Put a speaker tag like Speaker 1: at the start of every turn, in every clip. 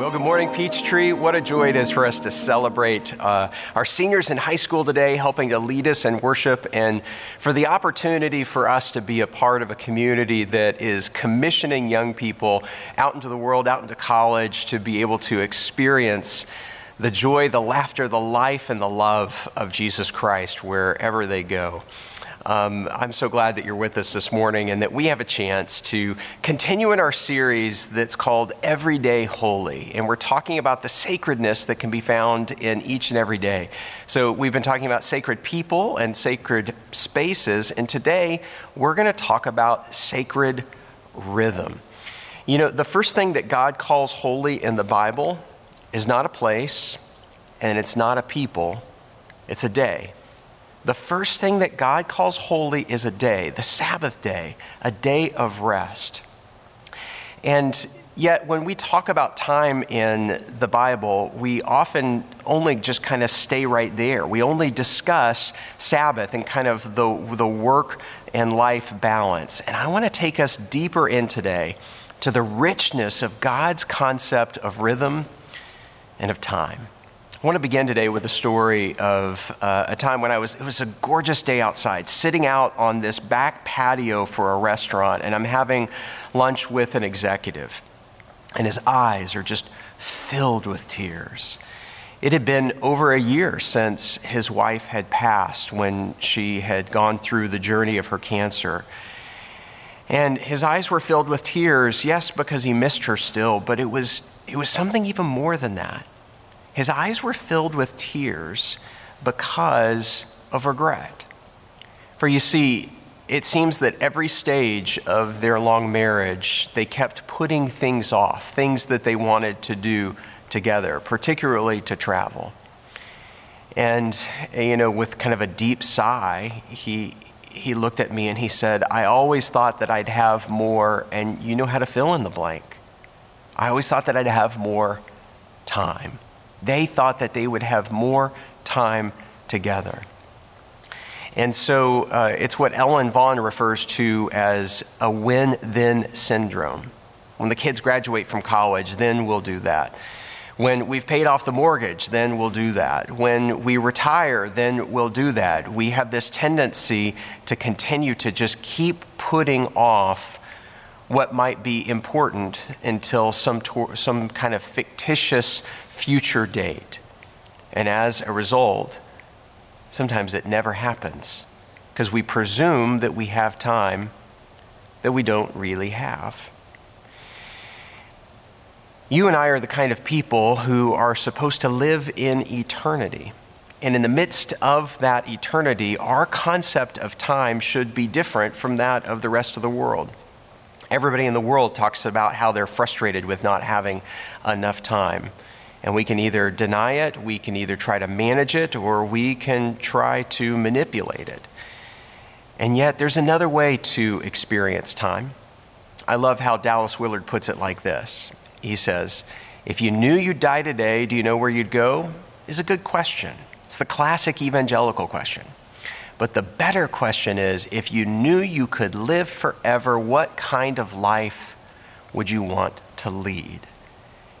Speaker 1: Well, good morning, Peachtree. What a joy it is for us to celebrate uh, our seniors in high school today, helping to lead us in worship, and for the opportunity for us to be a part of a community that is commissioning young people out into the world, out into college, to be able to experience the joy, the laughter, the life, and the love of Jesus Christ wherever they go. Um, I'm so glad that you're with us this morning and that we have a chance to continue in our series that's called Everyday Holy. And we're talking about the sacredness that can be found in each and every day. So we've been talking about sacred people and sacred spaces. And today we're going to talk about sacred rhythm. You know, the first thing that God calls holy in the Bible is not a place and it's not a people, it's a day. The first thing that God calls holy is a day, the Sabbath day, a day of rest. And yet, when we talk about time in the Bible, we often only just kind of stay right there. We only discuss Sabbath and kind of the, the work and life balance. And I want to take us deeper in today to the richness of God's concept of rhythm and of time. I want to begin today with a story of uh, a time when I was, it was a gorgeous day outside, sitting out on this back patio for a restaurant, and I'm having lunch with an executive, and his eyes are just filled with tears. It had been over a year since his wife had passed when she had gone through the journey of her cancer. And his eyes were filled with tears, yes, because he missed her still, but it was, it was something even more than that. His eyes were filled with tears because of regret. For you see, it seems that every stage of their long marriage, they kept putting things off, things that they wanted to do together, particularly to travel. And, eh, you know, with kind of a deep sigh, he, he looked at me and he said, I always thought that I'd have more, and you know how to fill in the blank. I always thought that I'd have more time. They thought that they would have more time together. And so uh, it's what Ellen Vaughn refers to as a when then syndrome. When the kids graduate from college, then we'll do that. When we've paid off the mortgage, then we'll do that. When we retire, then we'll do that. We have this tendency to continue to just keep putting off what might be important until some, tor- some kind of fictitious future date. And as a result, sometimes it never happens because we presume that we have time that we don't really have. You and I are the kind of people who are supposed to live in eternity. And in the midst of that eternity, our concept of time should be different from that of the rest of the world. Everybody in the world talks about how they're frustrated with not having enough time. And we can either deny it, we can either try to manage it, or we can try to manipulate it. And yet, there's another way to experience time. I love how Dallas Willard puts it like this He says, If you knew you'd die today, do you know where you'd go? Is a good question. It's the classic evangelical question. But the better question is if you knew you could live forever, what kind of life would you want to lead?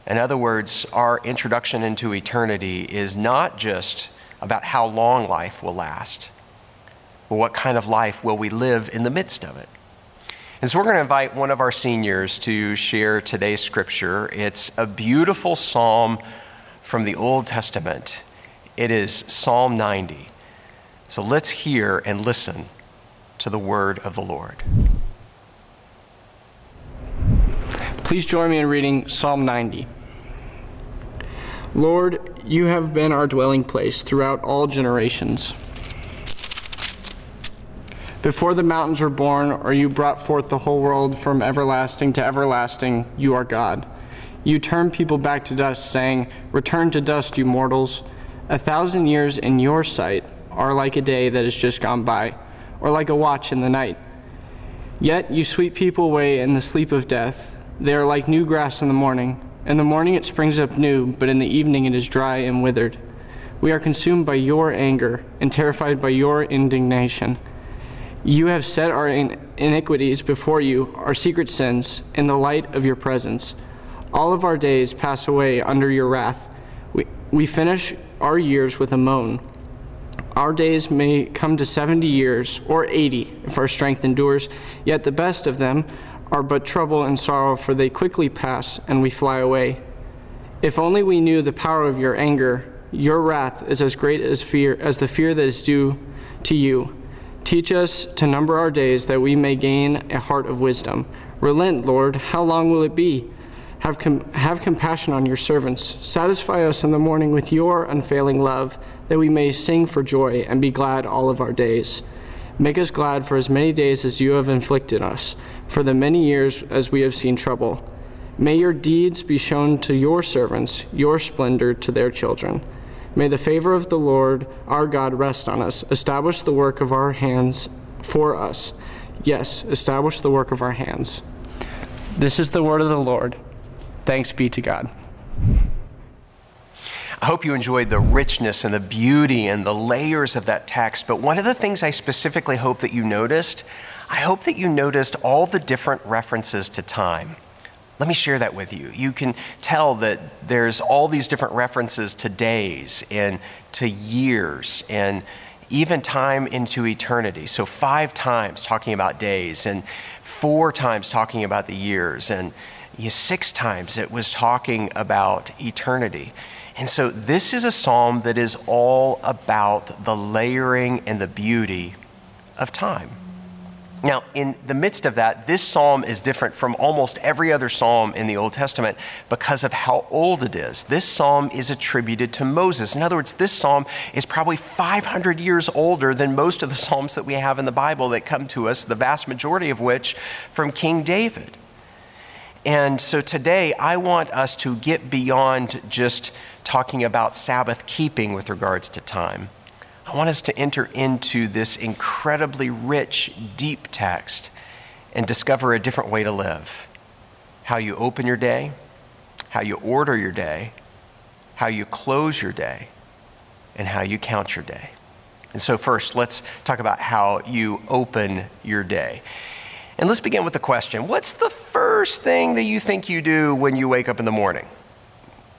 Speaker 1: In other words, our introduction into eternity is not just about how long life will last, but what kind of life will we live in the midst of it. And so we're going to invite one of our seniors to share today's scripture. It's a beautiful psalm from the Old Testament. It is Psalm 90. So let's hear and listen to the word of the Lord.
Speaker 2: Please join me in reading Psalm 90. Lord, you have been our dwelling place throughout all generations. Before the mountains were born, or you brought forth the whole world from everlasting to everlasting, you are God. You turn people back to dust, saying, Return to dust, you mortals. A thousand years in your sight are like a day that has just gone by, or like a watch in the night. Yet you sweep people away in the sleep of death. They are like new grass in the morning. In the morning it springs up new, but in the evening it is dry and withered. We are consumed by your anger and terrified by your indignation. You have set our iniquities before you, our secret sins, in the light of your presence. All of our days pass away under your wrath. We, we finish our years with a moan. Our days may come to 70 years or 80 if our strength endures, yet the best of them are but trouble and sorrow, for they quickly pass and we fly away. If only we knew the power of your anger, your wrath is as great as fear as the fear that is due to you. Teach us to number our days that we may gain a heart of wisdom. Relent, Lord, how long will it be? Have, com- have compassion on your servants. Satisfy us in the morning with your unfailing love, that we may sing for joy and be glad all of our days. Make us glad for as many days as you have inflicted us, for the many years as we have seen trouble. May your deeds be shown to your servants, your splendor to their children. May the favor of the Lord our God rest on us. Establish the work of our hands for us. Yes, establish the work of our hands. This is the word of the Lord. Thanks be to God.
Speaker 1: I hope you enjoyed the richness and the beauty and the layers of that text. But one of the things I specifically hope that you noticed, I hope that you noticed all the different references to time. Let me share that with you. You can tell that there's all these different references to days and to years and even time into eternity. So, five times talking about days, and four times talking about the years, and six times it was talking about eternity. And so, this is a psalm that is all about the layering and the beauty of time. Now, in the midst of that, this psalm is different from almost every other psalm in the Old Testament because of how old it is. This psalm is attributed to Moses. In other words, this psalm is probably 500 years older than most of the psalms that we have in the Bible that come to us, the vast majority of which from King David. And so today, I want us to get beyond just talking about Sabbath keeping with regards to time I want us to enter into this incredibly rich, deep text and discover a different way to live. How you open your day, how you order your day, how you close your day, and how you count your day. And so, first, let's talk about how you open your day. And let's begin with the question What's the first thing that you think you do when you wake up in the morning?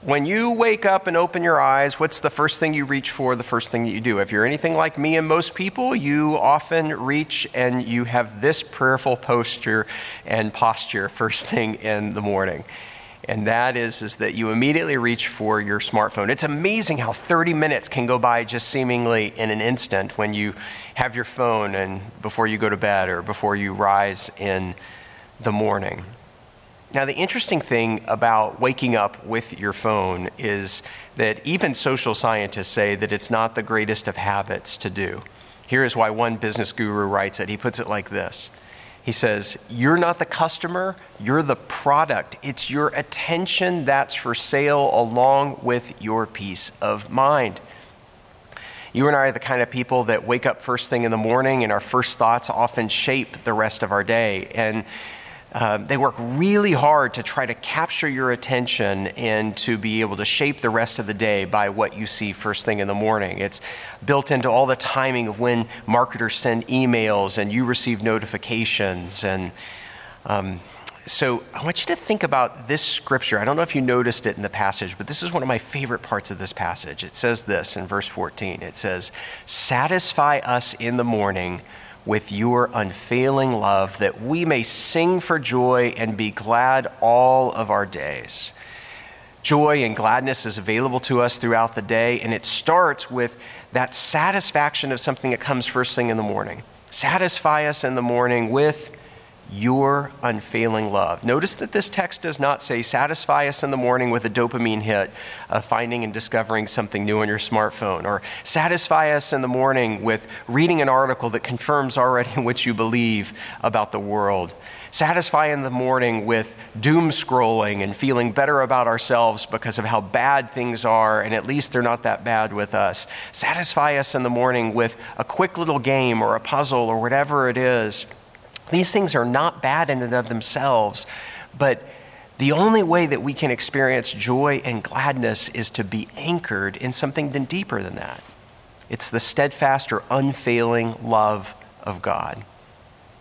Speaker 1: When you wake up and open your eyes, what's the first thing you reach for, the first thing that you do? If you're anything like me and most people, you often reach and you have this prayerful posture and posture first thing in the morning. And that is, is that you immediately reach for your smartphone. It's amazing how 30 minutes can go by just seemingly in an instant when you have your phone and before you go to bed or before you rise in the morning. Now, the interesting thing about waking up with your phone is that even social scientists say that it's not the greatest of habits to do. Here is why one business guru writes it. He puts it like this He says, You're not the customer, you're the product. It's your attention that's for sale along with your peace of mind. You and I are the kind of people that wake up first thing in the morning, and our first thoughts often shape the rest of our day. And um, they work really hard to try to capture your attention and to be able to shape the rest of the day by what you see first thing in the morning. It's built into all the timing of when marketers send emails and you receive notifications. And um, so I want you to think about this scripture. I don't know if you noticed it in the passage, but this is one of my favorite parts of this passage. It says this in verse 14 it says, Satisfy us in the morning with your unfailing love, that we may sing for joy and be glad all of our days. Joy and gladness is available to us throughout the day, and it starts with that satisfaction of something that comes first thing in the morning. Satisfy us in the morning with your unfailing love. Notice that this text does not say, satisfy us in the morning with a dopamine hit of finding and discovering something new on your smartphone, or satisfy us in the morning with reading an article that confirms already what you believe about the world. Satisfy in the morning with doom scrolling and feeling better about ourselves because of how bad things are, and at least they're not that bad with us. Satisfy us in the morning with a quick little game or a puzzle or whatever it is these things are not bad in and of themselves, but the only way that we can experience joy and gladness is to be anchored in something deeper than that. It's the steadfast or unfailing love of God.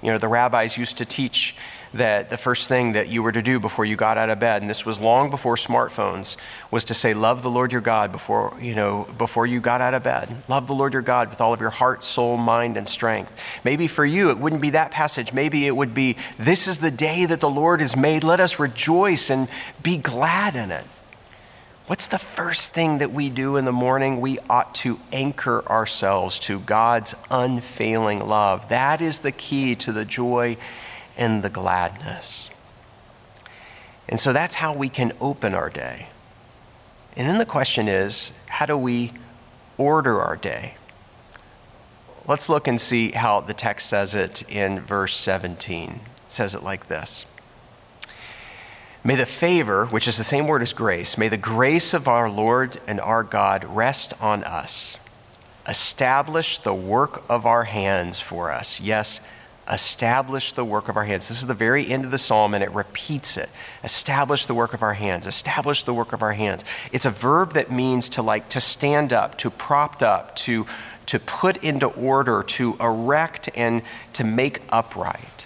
Speaker 1: You know, the rabbis used to teach that the first thing that you were to do before you got out of bed, and this was long before smartphones, was to say, Love the Lord your God before, you know, before you got out of bed. Love the Lord your God with all of your heart, soul, mind, and strength. Maybe for you, it wouldn't be that passage. Maybe it would be, This is the day that the Lord has made. Let us rejoice and be glad in it. What's the first thing that we do in the morning? We ought to anchor ourselves to God's unfailing love. That is the key to the joy and the gladness. And so that's how we can open our day. And then the question is how do we order our day? Let's look and see how the text says it in verse 17. It says it like this May the favor, which is the same word as grace, may the grace of our Lord and our God rest on us. Establish the work of our hands for us. Yes, establish the work of our hands. This is the very end of the psalm and it repeats it. Establish the work of our hands. Establish the work of our hands. It's a verb that means to like to stand up, to propped up, to to put into order, to erect and to make upright.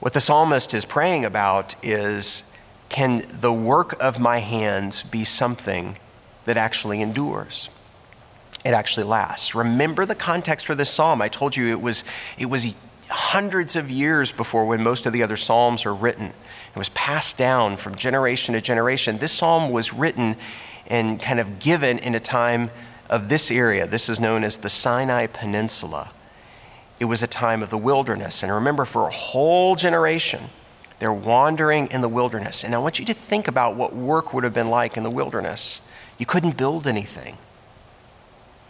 Speaker 1: What the psalmist is praying about is can the work of my hands be something that actually endures? It actually lasts. Remember the context for this psalm. I told you it was, it was hundreds of years before when most of the other psalms are written. It was passed down from generation to generation. This psalm was written and kind of given in a time of this area. This is known as the Sinai Peninsula it was a time of the wilderness. And remember, for a whole generation, they're wandering in the wilderness. And I want you to think about what work would have been like in the wilderness. You couldn't build anything,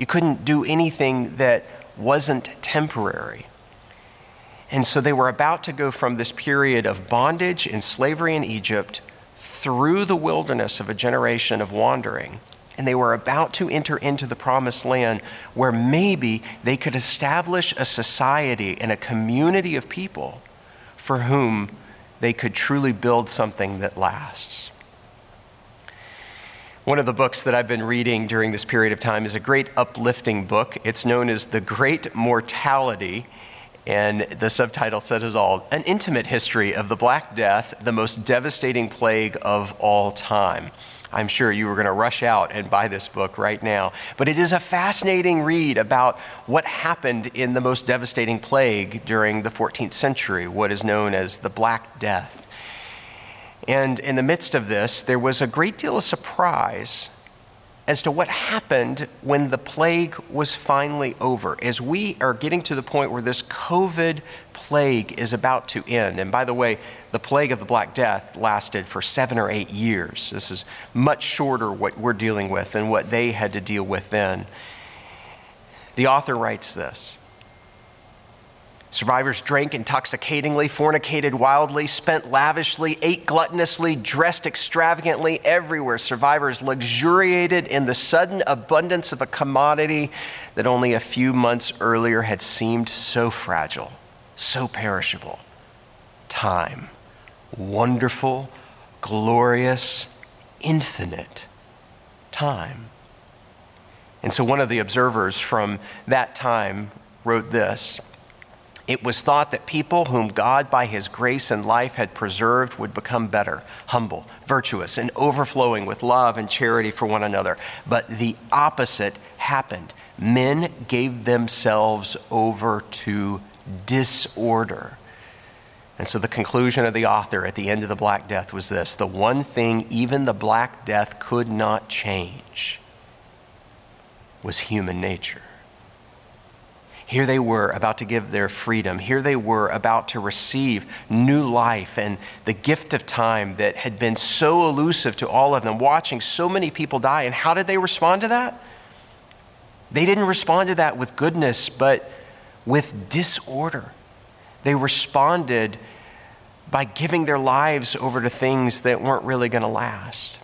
Speaker 1: you couldn't do anything that wasn't temporary. And so they were about to go from this period of bondage and slavery in Egypt through the wilderness of a generation of wandering and they were about to enter into the promised land where maybe they could establish a society and a community of people for whom they could truly build something that lasts. One of the books that I've been reading during this period of time is a great uplifting book. It's known as The Great Mortality, and the subtitle says it all An Intimate History of the Black Death, the Most Devastating Plague of All Time. I'm sure you were going to rush out and buy this book right now. But it is a fascinating read about what happened in the most devastating plague during the 14th century, what is known as the Black Death. And in the midst of this, there was a great deal of surprise as to what happened when the plague was finally over. As we are getting to the point where this COVID plague is about to end, and by the way, the plague of the Black Death lasted for seven or eight years. This is much shorter what we're dealing with than what they had to deal with then. The author writes this Survivors drank intoxicatingly, fornicated wildly, spent lavishly, ate gluttonously, dressed extravagantly everywhere. Survivors luxuriated in the sudden abundance of a commodity that only a few months earlier had seemed so fragile, so perishable. Time. Wonderful, glorious, infinite time. And so one of the observers from that time wrote this. It was thought that people whom God, by his grace and life, had preserved would become better, humble, virtuous, and overflowing with love and charity for one another. But the opposite happened. Men gave themselves over to disorder. And so the conclusion of the author at the end of the Black Death was this the one thing even the Black Death could not change was human nature. Here they were about to give their freedom. Here they were about to receive new life and the gift of time that had been so elusive to all of them, watching so many people die. And how did they respond to that? They didn't respond to that with goodness, but with disorder. They responded by giving their lives over to things that weren't really going to last.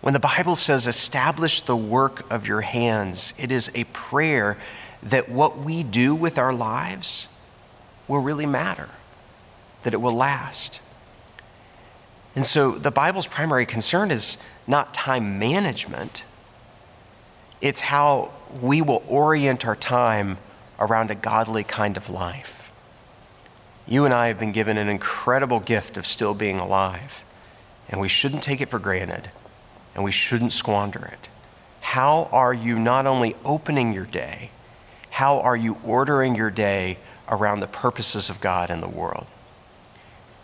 Speaker 1: When the Bible says, establish the work of your hands, it is a prayer that what we do with our lives will really matter, that it will last. And so the Bible's primary concern is not time management, it's how we will orient our time around a godly kind of life. You and I have been given an incredible gift of still being alive, and we shouldn't take it for granted, and we shouldn't squander it. How are you not only opening your day, how are you ordering your day around the purposes of God in the world?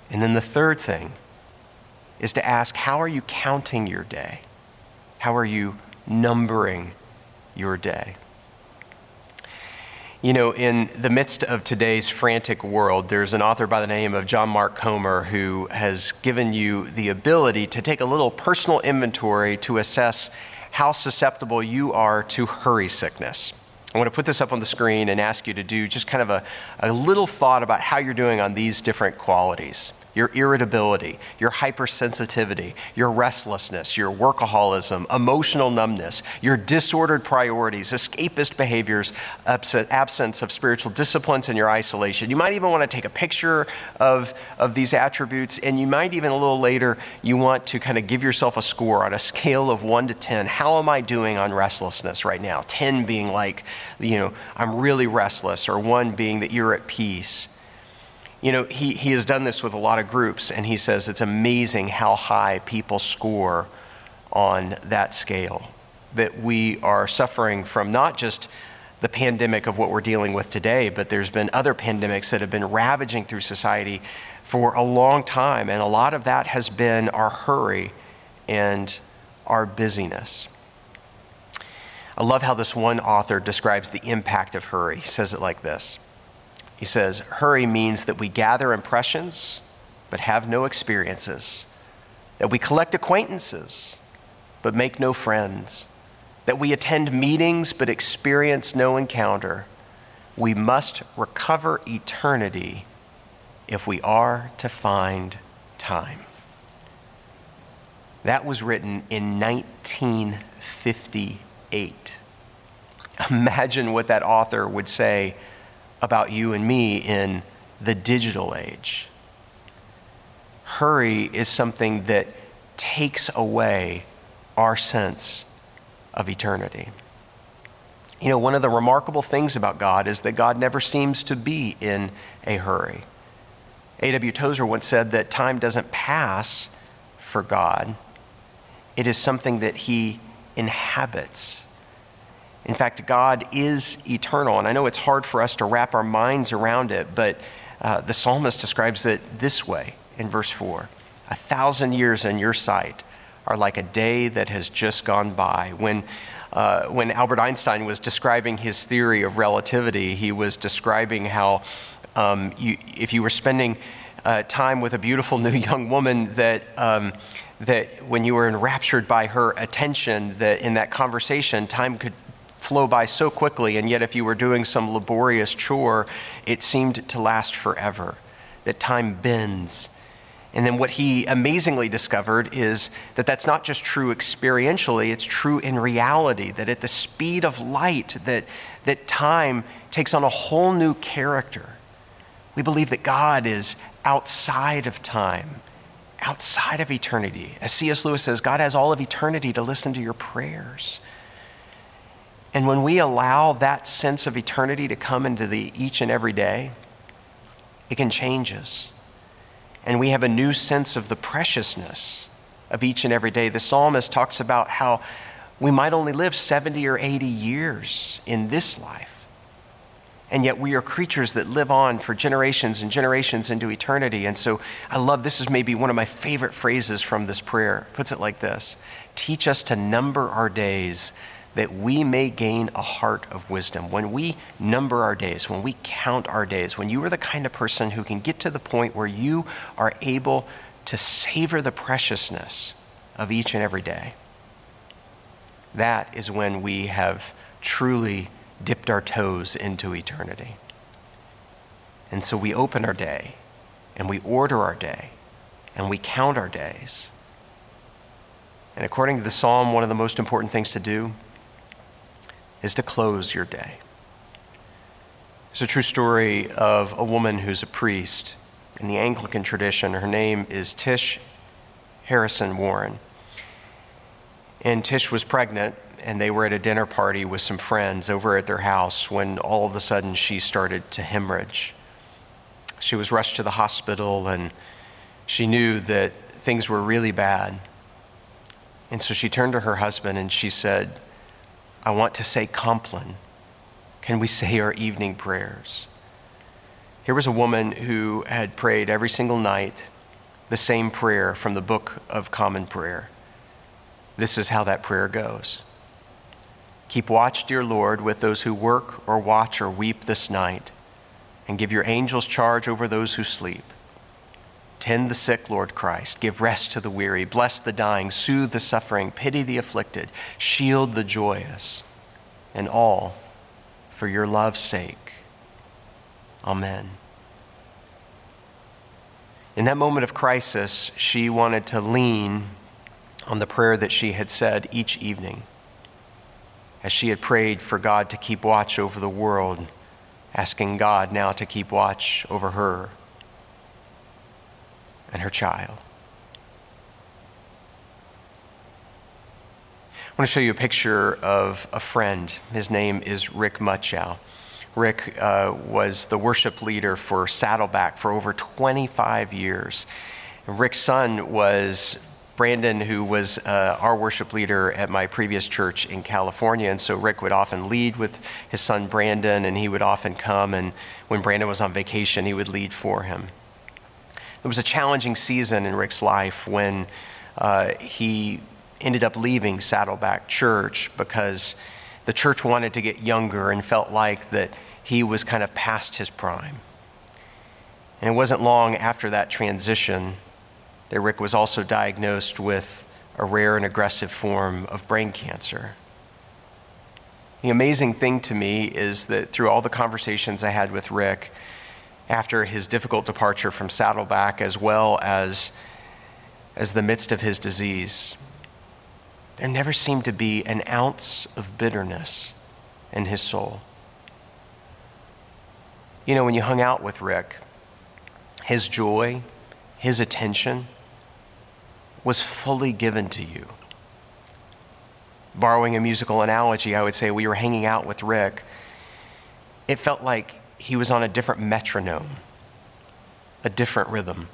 Speaker 1: And then the third thing is to ask how are you counting your day? How are you numbering your day? You know, in the midst of today's frantic world, there's an author by the name of John Mark Comer who has given you the ability to take a little personal inventory to assess how susceptible you are to hurry sickness. I want to put this up on the screen and ask you to do just kind of a, a little thought about how you're doing on these different qualities your irritability, your hypersensitivity, your restlessness, your workaholism, emotional numbness, your disordered priorities, escapist behaviors, absence of spiritual disciplines, and your isolation. You might even want to take a picture of, of these attributes, and you might even a little later, you want to kind of give yourself a score on a scale of one to 10. How am I doing on restlessness right now? 10 being like, you know, I'm really restless, or one being that you're at peace. You know, he, he has done this with a lot of groups, and he says it's amazing how high people score on that scale. That we are suffering from not just the pandemic of what we're dealing with today, but there's been other pandemics that have been ravaging through society for a long time, and a lot of that has been our hurry and our busyness. I love how this one author describes the impact of hurry. He says it like this he says, Hurry means that we gather impressions but have no experiences, that we collect acquaintances but make no friends, that we attend meetings but experience no encounter. We must recover eternity if we are to find time. That was written in 1958. Imagine what that author would say about you and me in the digital age. Hurry is something that takes away our sense of eternity. You know, one of the remarkable things about God is that God never seems to be in a hurry. A.W. Tozer once said that time doesn't pass for God, it is something that He inhabits. In fact, God is eternal. And I know it's hard for us to wrap our minds around it, but uh, the psalmist describes it this way in verse 4 A thousand years in your sight are like a day that has just gone by. When, uh, when Albert Einstein was describing his theory of relativity, he was describing how um, you, if you were spending uh, time with a beautiful new young woman, that um, that when you were enraptured by her attention, that in that conversation, time could flow by so quickly, and yet if you were doing some laborious chore, it seemed to last forever, that time bends. And then what he amazingly discovered is that that's not just true experientially, it's true in reality, that at the speed of light, that, that time takes on a whole new character. We believe that God is outside of time, outside of eternity. As C.S. Lewis says, God has all of eternity to listen to your prayers. And when we allow that sense of eternity to come into the each and every day, it can change us. And we have a new sense of the preciousness of each and every day. The psalmist talks about how we might only live 70 or 80 years in this life. And yet we are creatures that live on for generations and generations into eternity. And so I love this is maybe one of my favorite phrases from this prayer. It puts it like this Teach us to number our days that we may gain a heart of wisdom. When we number our days, when we count our days, when you are the kind of person who can get to the point where you are able to savor the preciousness of each and every day, that is when we have truly dipped our toes into eternity. And so we open our day and we order our day and we count our days. And according to the psalm, one of the most important things to do is to close your day. It's a true story of a woman who's a priest in the Anglican tradition. Her name is Tish Harrison Warren. And Tish was pregnant, and they were at a dinner party with some friends over at their house when all of a sudden she started to hemorrhage. She was rushed to the hospital and she knew that things were really bad. And so she turned to her husband and she said, I want to say Compline. Can we say our evening prayers? Here was a woman who had prayed every single night the same prayer from the Book of Common Prayer. This is how that prayer goes Keep watch, dear Lord, with those who work or watch or weep this night, and give your angels charge over those who sleep. Tend the sick, Lord Christ. Give rest to the weary. Bless the dying. Soothe the suffering. Pity the afflicted. Shield the joyous. And all for your love's sake. Amen. In that moment of crisis, she wanted to lean on the prayer that she had said each evening as she had prayed for God to keep watch over the world, asking God now to keep watch over her and her child. I want to show you a picture of a friend. His name is Rick Muchow. Rick uh, was the worship leader for Saddleback for over 25 years. And Rick's son was Brandon, who was uh, our worship leader at my previous church in California. And so Rick would often lead with his son Brandon, and he would often come. And when Brandon was on vacation, he would lead for him. It was a challenging season in Rick's life when uh, he ended up leaving Saddleback Church because the church wanted to get younger and felt like that he was kind of past his prime. And it wasn't long after that transition that Rick was also diagnosed with a rare and aggressive form of brain cancer. The amazing thing to me is that through all the conversations I had with Rick after his difficult departure from Saddleback, as well as as the midst of his disease, there never seemed to be an ounce of bitterness in his soul. You know, when you hung out with Rick, his joy, his attention was fully given to you. Borrowing a musical analogy, I would say we were hanging out with Rick. It felt like he was on a different metronome, a different rhythm.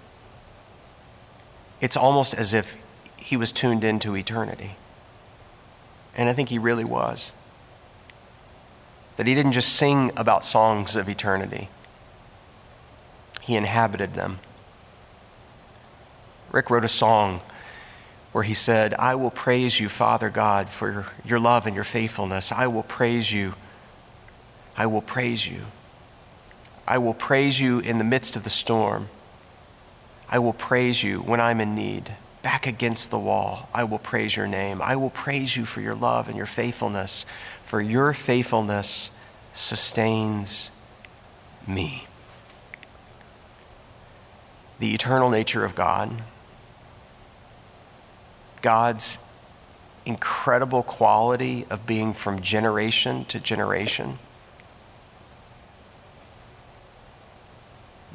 Speaker 1: It's almost as if he was tuned into eternity. And I think he really was. That he didn't just sing about songs of eternity, he inhabited them. Rick wrote a song where he said, I will praise you, Father God, for your love and your faithfulness. I will praise you. I will praise you. I will praise you in the midst of the storm. I will praise you when I'm in need back against the wall, I will praise your name. I will praise you for your love and your faithfulness, for your faithfulness sustains me. The eternal nature of God, God's incredible quality of being from generation to generation.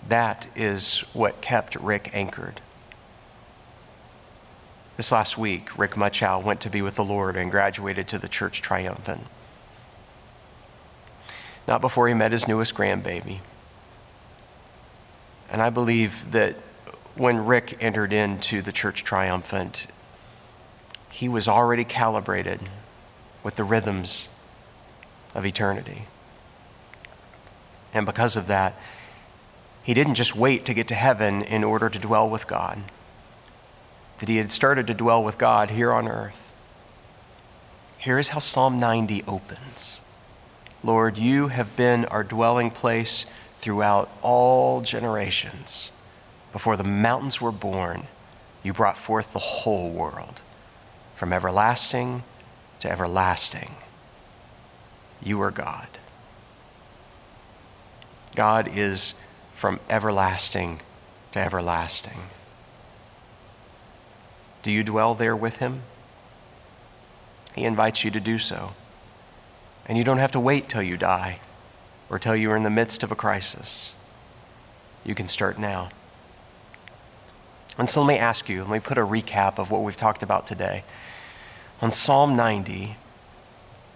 Speaker 1: That is what kept Rick anchored. This last week, Rick Muchow went to be with the Lord and graduated to the church triumphant. Not before he met his newest grandbaby. And I believe that when Rick entered into the church triumphant, he was already calibrated with the rhythms of eternity. And because of that, he didn't just wait to get to heaven in order to dwell with God that he had started to dwell with God here on earth. Here is how Psalm 90 opens Lord, you have been our dwelling place throughout all generations. Before the mountains were born, you brought forth the whole world. From everlasting to everlasting, you are God. God is from everlasting to everlasting. Do you dwell there with him? He invites you to do so. And you don't have to wait till you die or till you're in the midst of a crisis. You can start now. And so let me ask you, let me put a recap of what we've talked about today. On Psalm 90,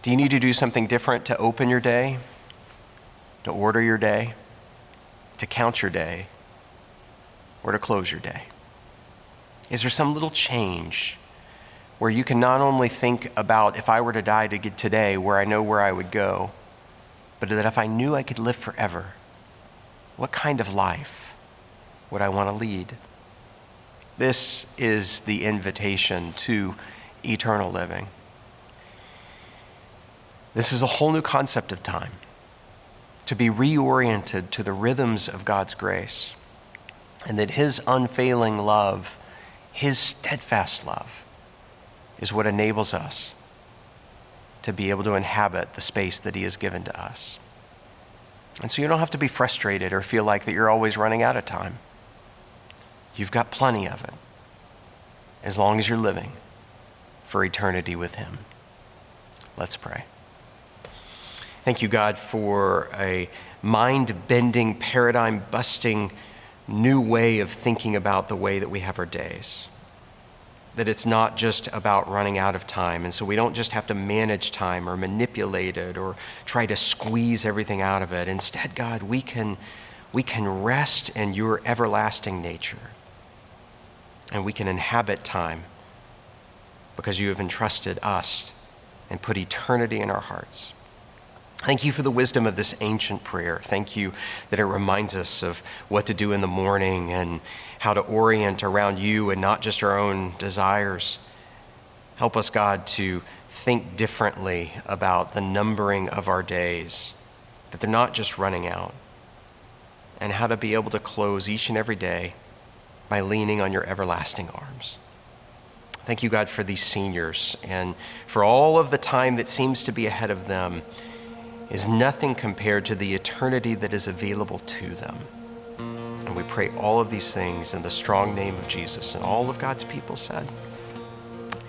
Speaker 1: do you need to do something different to open your day, to order your day? To count your day or to close your day? Is there some little change where you can not only think about if I were to die to today, where I know where I would go, but that if I knew I could live forever, what kind of life would I want to lead? This is the invitation to eternal living. This is a whole new concept of time to be reoriented to the rhythms of God's grace, and that His unfailing love, His steadfast love, is what enables us to be able to inhabit the space that He has given to us. And so you don't have to be frustrated or feel like that you're always running out of time. You've got plenty of it as long as you're living for eternity with Him. Let's pray. Thank you, God, for a mind bending, paradigm busting new way of thinking about the way that we have our days. That it's not just about running out of time. And so we don't just have to manage time or manipulate it or try to squeeze everything out of it. Instead, God, we can, we can rest in your everlasting nature and we can inhabit time because you have entrusted us and put eternity in our hearts. Thank you for the wisdom of this ancient prayer. Thank you that it reminds us of what to do in the morning and how to orient around you and not just our own desires. Help us, God, to think differently about the numbering of our days, that they're not just running out, and how to be able to close each and every day by leaning on your everlasting arms. Thank you, God, for these seniors and for all of the time that seems to be ahead of them is nothing compared to the eternity that is available to them. And we pray all of these things in the strong name of Jesus. And all of God's people said,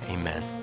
Speaker 1: Amen.